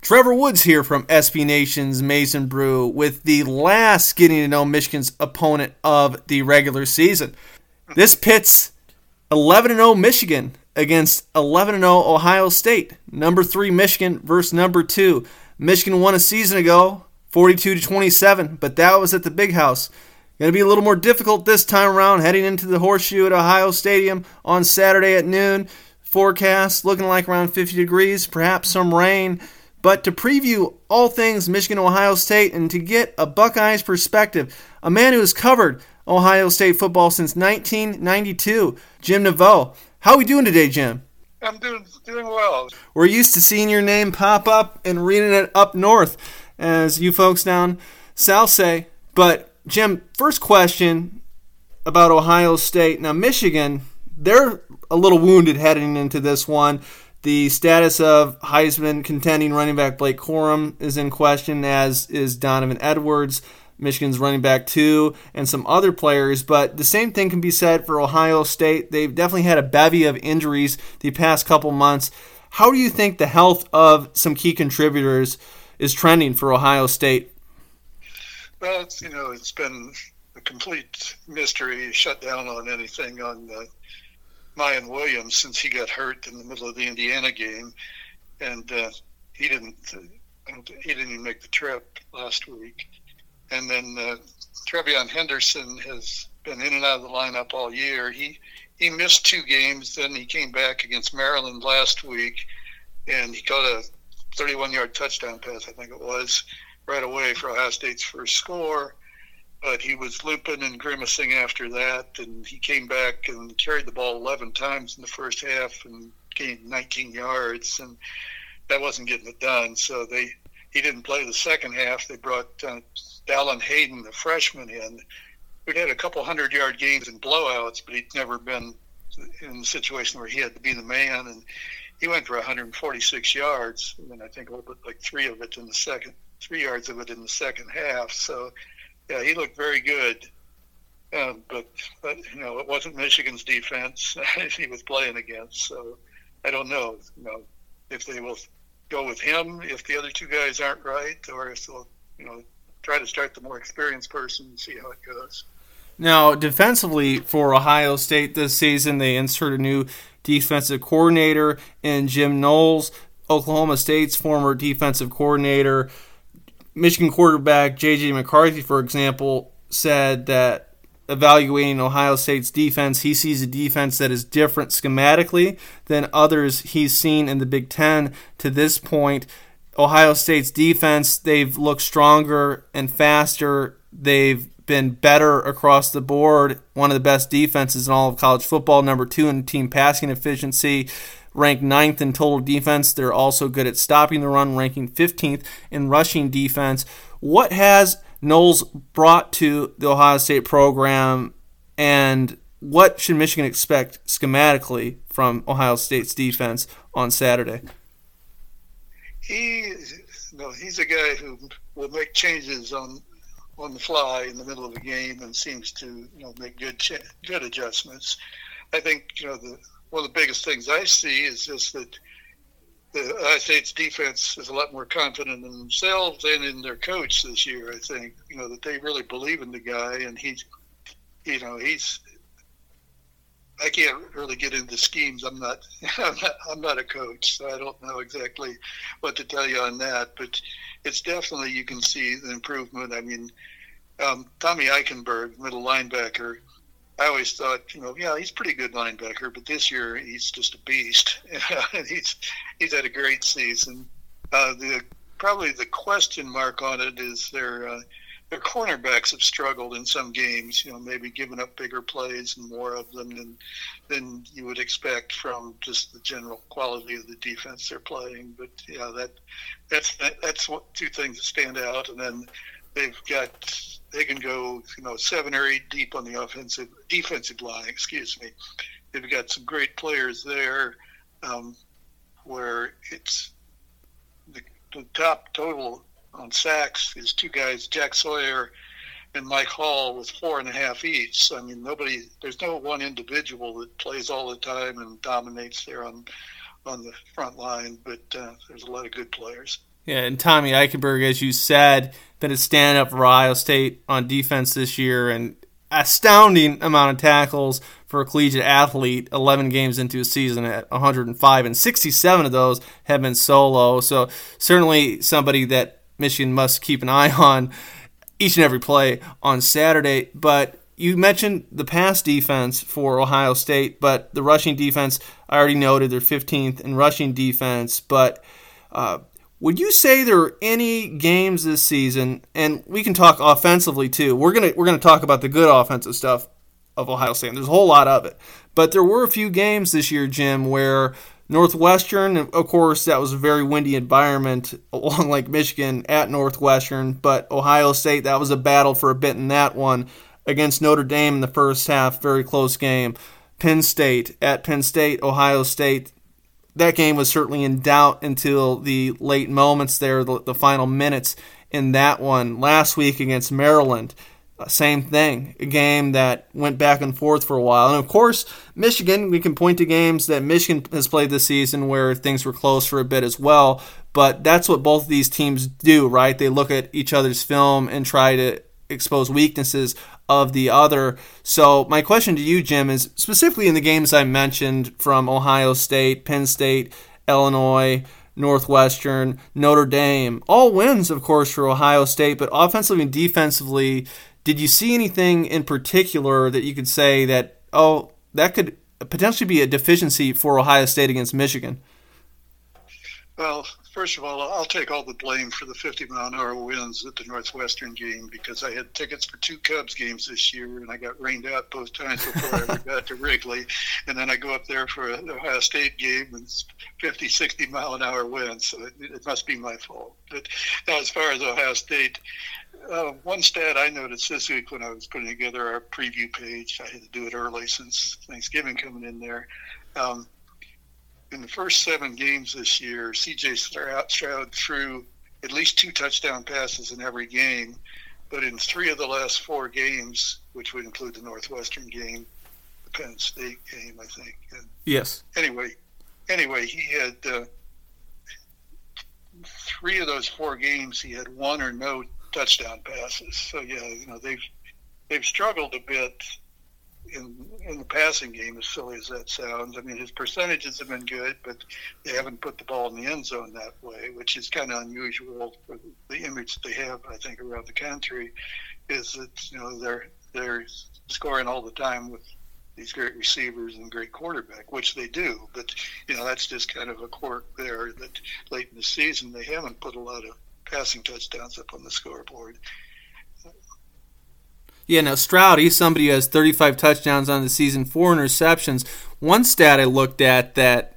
Trevor Woods here from SB Nation's Maize n Brew with the last getting to know Michigan's opponent of the regular season. This pits 11 0 Michigan against 11 0 Ohio State. Number 3 Michigan versus number 2. Michigan won a season ago, 42 to 27, but that was at the Big House. Going to be a little more difficult this time around heading into the Horseshoe at Ohio Stadium on Saturday at noon. Forecast looking like around 50 degrees, perhaps some rain. But to preview all things Michigan Ohio State and to get a Buckeyes perspective, a man who has covered Ohio State football since 1992, Jim Naveau. How are we doing today, Jim? I'm doing doing well. We're used to seeing your name pop up and reading it up north, as you folks down south say. But Jim, first question about Ohio State. Now, Michigan, they're a little wounded heading into this one. The status of Heisman contending running back Blake Corum is in question, as is Donovan Edwards, Michigan's running back too, and some other players. But the same thing can be said for Ohio State. They've definitely had a bevy of injuries the past couple months. How do you think the health of some key contributors is trending for Ohio State? Well, it's, you know, it's been a complete mystery, shut down on anything on uh, Miyan Williams since he got hurt in the middle of the Indiana game, and uh, he didn't. Uh, he didn't even make the trip last week. And then uh, TreVeyon Henderson has been in and out of the lineup all year. He he missed two games. Then he came back against Maryland last week, and he caught a 31-yard touchdown pass, I think it was, right away for Ohio State's first score but he was limping and grimacing after that. And he came back and carried the ball 11 times in the first half and gained 19 yards, and that wasn't getting it done. So they he didn't play the second half. They brought uh, Dallan Hayden, the freshman, in. We'd had a couple hundred yard games and blowouts, but he'd never been in a situation where he had to be the man. And he went for 146 yards, and I think a little bit like three of it in the second, three yards of it in the second half. So yeah, he looked very good. Um, but, but you know, it wasn't Michigan's defense he was playing against. So I don't know, you know, if they will go with him if the other two guys aren't right, or if they'll, you know, try to start the more experienced person and see how it goes. Now, defensively for Ohio State this season, they insert a new defensive coordinator in Jim Knowles, Oklahoma State's former defensive coordinator. Michigan quarterback J.J. McCarthy, for example, said that evaluating Ohio State's defense, he sees a defense that is different schematically than others he's seen in the Big Ten to this point. Ohio State's defense, they've looked stronger and faster. They've been better across the board. One of the best defenses in all of college football. Number two in team passing efficiency. Ranked ninth in total defense. They're also good at stopping the run, ranking 15th in rushing defense. What has Knowles brought to the Ohio State program, and what should Michigan expect schematically from Ohio State's defense on Saturday? He, no, he's a guy who will make changes on on the fly in the middle of the game and seems to you know make good good adjustments. I think you know the one of the biggest things I see is just that the United State's defense is a lot more confident in themselves and in their coach this year. I think you know that they really believe in the guy, and he's you know he's. I can't really get into schemes. I'm not, I'm not. I'm not a coach, so I don't know exactly what to tell you on that. But it's definitely you can see the improvement. I mean, um, Tommy Eichenberg, middle linebacker. I always thought, you know, yeah, he's pretty good linebacker, but this year he's just a beast. he's he's had a great season. Uh, the probably the question mark on it is their uh, their cornerbacks have struggled in some games. You know, maybe giving up bigger plays and more of them than than you would expect from just the general quality of the defense they're playing. But yeah, that that's that, that's what two things that stand out. And then they've got they can go you know seven or eight deep on the offensive defensive line. Excuse me. They've got some great players there, um, where it's the, the top total on sacks is two guys, Jack Sawyer and Mike Hall, with four and a half each. I mean, nobody, there's no one individual that plays all the time and dominates there on on the front line, but uh, there's a lot of good players. Yeah, and Tommy Eichenberg, as you said, been a stand up for Ohio State on defense this year and astounding amount of tackles for a collegiate athlete 11 games into a season at 105 and 67 of those have been solo. So certainly somebody that michigan must keep an eye on each and every play on saturday. But you mentioned the pass defense for ohio state but the rushing defense i already noted they're 15th in rushing defense but uh, would you say there are any games this season, and we can talk offensively too. We're gonna we're gonna talk about the good offensive stuff of Ohio State. There's a whole lot of it, but there were a few games this year, Jim, where Northwestern, of course, that was a very windy environment along Lake Michigan at Northwestern, but Ohio State, that was a battle for a bit in that one against Notre Dame in the first half, very close game. Penn State at Penn State, Ohio State, that game was certainly in doubt until the late moments there, the, the final minutes in that one. Last week against Maryland, uh, same thing, a game that went back and forth for a while. And of course, Michigan, we can point to games that Michigan has played this season where things were close for a bit as well. But that's what both of these teams do, right? They look at each other's film and try to expose weaknesses of the other. So, my question to you, Jim, is specifically in the games I mentioned from Ohio State, Penn State, Illinois, Northwestern, Notre Dame, all wins, of course, for Ohio State, but offensively and defensively, did you see anything in particular that you could say that, oh, that could potentially be a deficiency for Ohio State against Michigan? Well, first of all, I'll take all the blame for the 50 mile an hour winds at the Northwestern game because I had tickets for two Cubs games this year and I got rained out both times before I ever got to Wrigley. And then I go up there for an Ohio State game and it's 50, 60 mile an hour winds. So it, it must be my fault. But now, as far as Ohio State, uh, one stat I noticed this week when I was putting together our preview page, I had to do it early since Thanksgiving coming in there. Um, in the first seven games this year, CJ Stroud threw at least two touchdown passes in every game. But in three of the last four games, which would include the Northwestern game, the Penn State game, I think. And yes. Anyway, anyway, he had uh, three of those four games. He had one or no touchdown passes. So yeah, you know they've they've struggled a bit in in the passing game, as silly as that sounds. I mean, his percentages have been good, but they haven't put the ball in the end zone that way, which is kind of unusual for the image they have. I think around the country is that you know they're they're scoring all the time with these great receivers and great quarterback, which they do. But you know that's just kind of a quirk there that late in the season they haven't put a lot of passing touchdowns up on the scoreboard. Yeah, now Stroud, he's somebody who has 35 touchdowns on the season, four interceptions. One stat I looked at that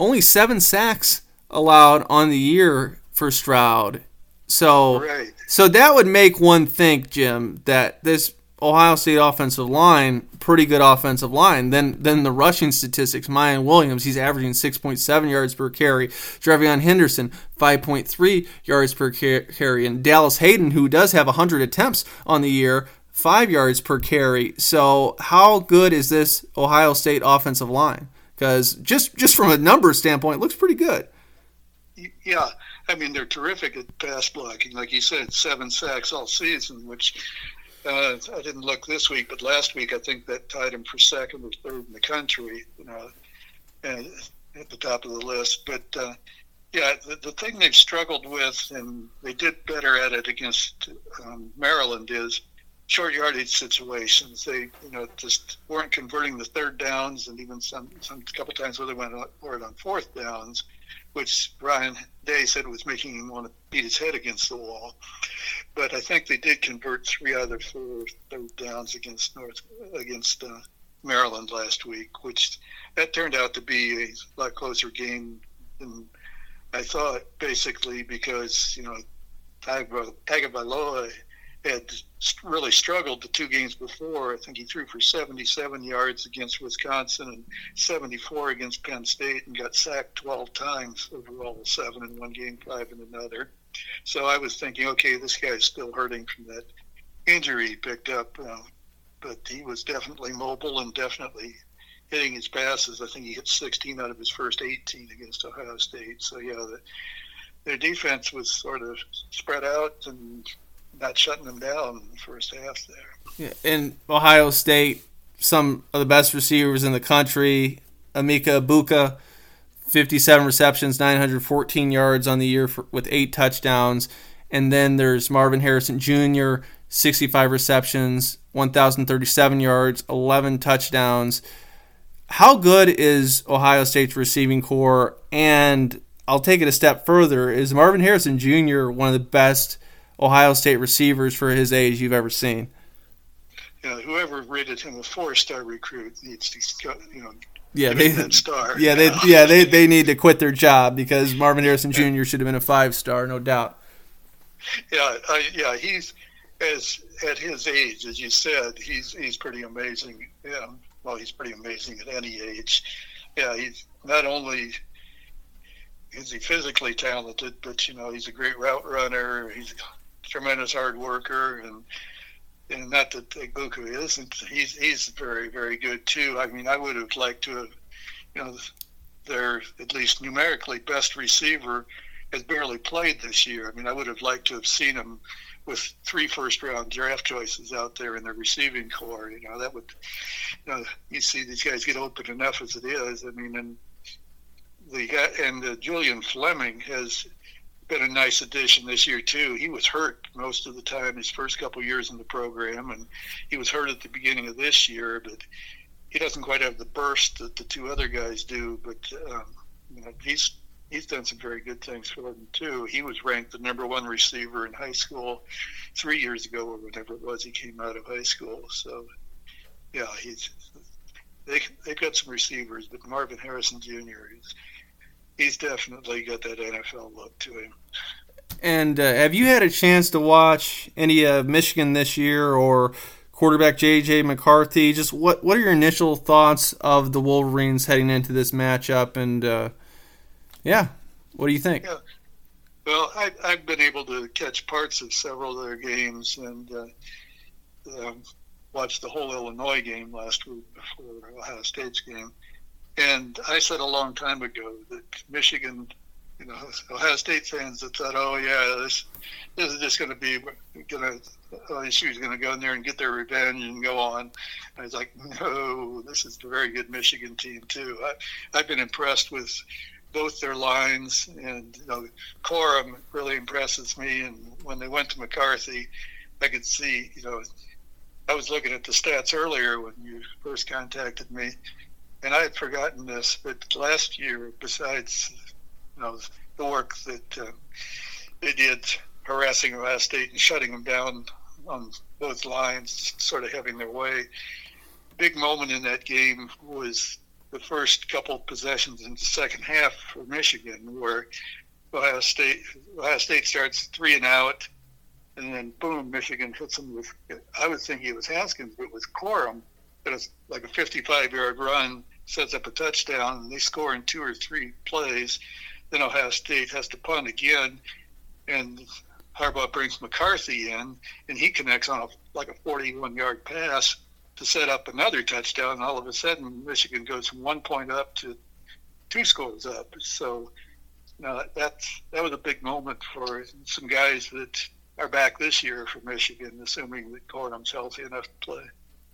only seven sacks allowed on the year for Stroud. So, Right. so that would make one think, Jim, that this Ohio State offensive line, pretty good offensive line. Then, then the rushing statistics. Miyan Williams, he's averaging 6.7 yards per carry. TreVeyon Henderson, 5.3 yards per carry, and Dallan Hayden, who does have 100 attempts on the year, five yards per carry. So, how good is this Ohio State offensive line? Because just just from a numbers standpoint, it looks pretty good. Yeah, I mean they're terrific at pass blocking. Like you said, seven sacks all season, which uh, I didn't look this week, but last week I think that tied him for second or third in the country, you know, and at the top of the list. But uh, yeah, the, the thing they've struggled with, and they did better at it against um, Maryland, is short yardage situations. They, you know, just weren't converting the third downs, and even some, some couple times where they went for it on fourth downs which Ryan Day said was making him want to beat his head against the wall. But I think they did convert three out of four third downs against North against uh, Maryland last week, which that turned out to be a lot closer game than I thought. Basically, because you know Tagovailoa had really struggled the two games before. I think he threw for 77 yards against Wisconsin and 74 against Penn State and got sacked 12 times overall, seven in one game, five in another. So I was thinking, okay, this guy's still hurting from that injury he picked up, uh, but he was definitely mobile and definitely hitting his passes. I think he hit 16 out of his first 18 against Ohio State. So yeah, the, their defense was sort of spread out and not shutting them down in the first half there. Yeah, in Ohio State, some of the best receivers in the country. Emeka Egbuka, 57 receptions, 914 yards on the year for, with eight touchdowns. And then there's Marvin Harrison Jr., 65 receptions, 1,037 yards, 11 touchdowns. How good is Ohio State's receiving corps? And I'll take it a step further. Is Marvin Harrison Jr. one of the best Ohio State receivers for his age you've ever seen? Know, whoever rated him a four-star recruit needs to, you know, yeah, they, star. yeah, they, yeah, they, they need to quit their job because Marvin Harrison Jr. should have been a five star, no doubt. Yeah, uh, yeah, he's as at his age, as you said, he's he's pretty amazing. Yeah, well, he's pretty amazing at any age. Yeah, he's not only is he physically talented, but you know he's a great route runner. He's tremendous hard worker, and and not that Egbuka isn't. He's he's very very good too. I mean, I would have liked to have, you know, their at least numerically best receiver has barely played this year. I mean, I would have liked to have seen him with three first round draft choices out there in the receiving corps. You know, that would, you know, you see these guys get open enough as it is. I mean, and the guy and uh, Julian Fleming has been a nice addition this year too. He was hurt most of the time his first couple years in the program, and he was hurt at the beginning of this year, but he doesn't quite have the burst that the two other guys do. But um, you know, he's he's done some very good things for them too. He was ranked the number one receiver in high school three years ago, or whatever it was. He came out of high school, so yeah, he's they they've got some receivers, but Marvin Harrison Jr. He's he's definitely got that NFL look to him. And uh, have you had a chance to watch any of Michigan this year or quarterback J.J. McCarthy? Just what what are your initial thoughts of the Wolverines heading into this matchup? And uh, yeah, what do you think? Yeah. Well, I, I've been able to catch parts of several of their games and uh, um, watched the whole Illinois game last week before Ohio State's game. And I said a long time ago that Michigan, you know, Ohio State fans that thought, oh yeah, this this is just going to be going to OSU is going to go in there and get their revenge and go on. I was like, no, this is a very good Michigan team too. I, I've been impressed with both their lines, and you know, Corum really impresses me. And when they went to McCarthy, I could see, you know, I was looking at the stats earlier when you first contacted me, and I had forgotten this, but last year, besides you know the work that uh, they did harassing Ohio State and shutting them down on both lines, sort of having their way. Big moment in that game was the first couple possessions in the second half for Michigan, where Ohio State Ohio State starts three and out, and then boom, Michigan hits them with. I was thinking it was Haskins, but it was Corum. It's like a 55-yard run, sets up a touchdown, and they score in two or three plays. Then Ohio State has to punt again, and Harbaugh brings McCarthy in, and he connects on a, like a 41-yard pass to set up another touchdown. All of a sudden, Michigan goes from one point up to two scores up. So, you know, that's that was a big moment for some guys that are back this year for Michigan, assuming that Corum's healthy enough to play.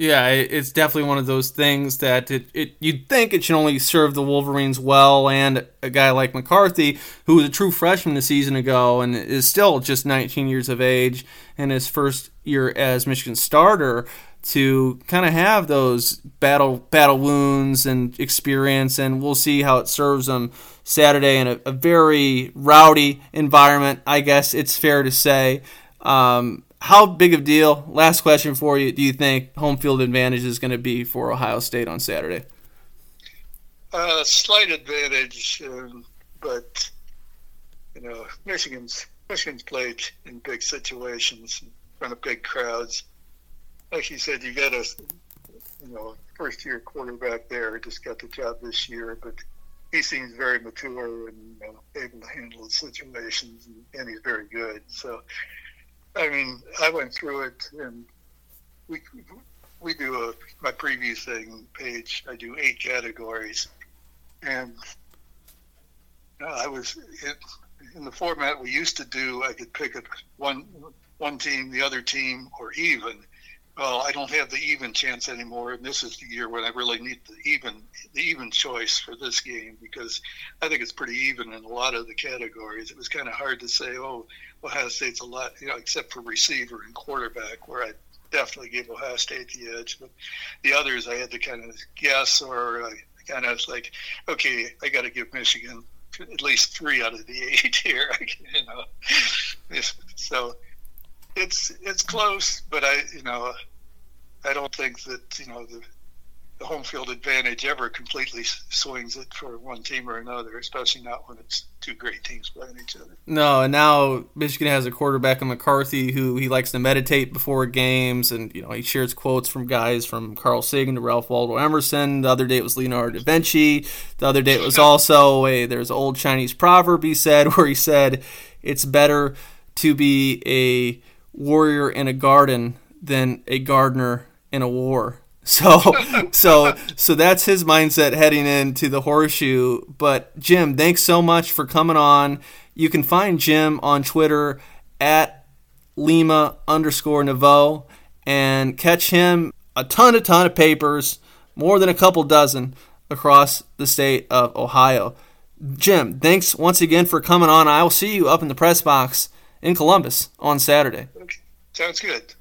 Yeah, it's definitely one of those things that it, it you'd think it should only serve the Wolverines well, and a guy like McCarthy, who was a true freshman a season ago and is still just 19 years of age in his first year as Michigan starter, to kind of have those battle battle wounds and experience, and we'll see how it serves them Saturday in a, a very rowdy environment. I guess it's fair to say. Um, how big of a deal? Last question for you: Do you think home field advantage is going to be for Ohio State on Saturday? Uh, slight advantage, um, but you know, Michigan's Michigan's played in big situations in front of big crowds. Like you said, you got a you know first year quarterback there, just got the job this year, but he seems very mature and you know, able to handle situations, and, and he's very good. So I mean, I went through it, and we we do a my preview thing page. I do eight categories, and I was it, in the format we used to do. I could pick a, one one team, the other team, or even. Well, I don't have the even chance anymore, and this is the year when I really need the even the even choice for this game because I think it's pretty even in a lot of the categories. It was kind of hard to say, oh, Ohio State's a lot, you know, except for receiver and quarterback, where I definitely gave Ohio State the edge. But the others, I had to kind of guess, or I kind of was like, okay, I got to give Michigan at least three out of the eight here. you know, so it's it's close, but I, you know, I don't think that you know the the home field advantage ever completely swings it for one team or another, especially not when it's two great teams playing each other. No, and now Michigan has a quarterback in McCarthy who he likes to meditate before games, and you know he shares quotes from guys from Carl Sagan to Ralph Waldo Emerson. The other day it was Leonardo da Vinci. The other day it was also a there's an old Chinese proverb he said where he said it's better to be a warrior in a garden than a gardener in a war. So so so that's his mindset heading into the horseshoe. But Jim, thanks so much for coming on. You can find Jim on Twitter at Lima underscore Naveau and catch him a ton a ton of papers, more than a couple dozen across the state of Ohio. Jim, thanks once again for coming on. I will see you up in the press box in Columbus on Saturday. Sounds good.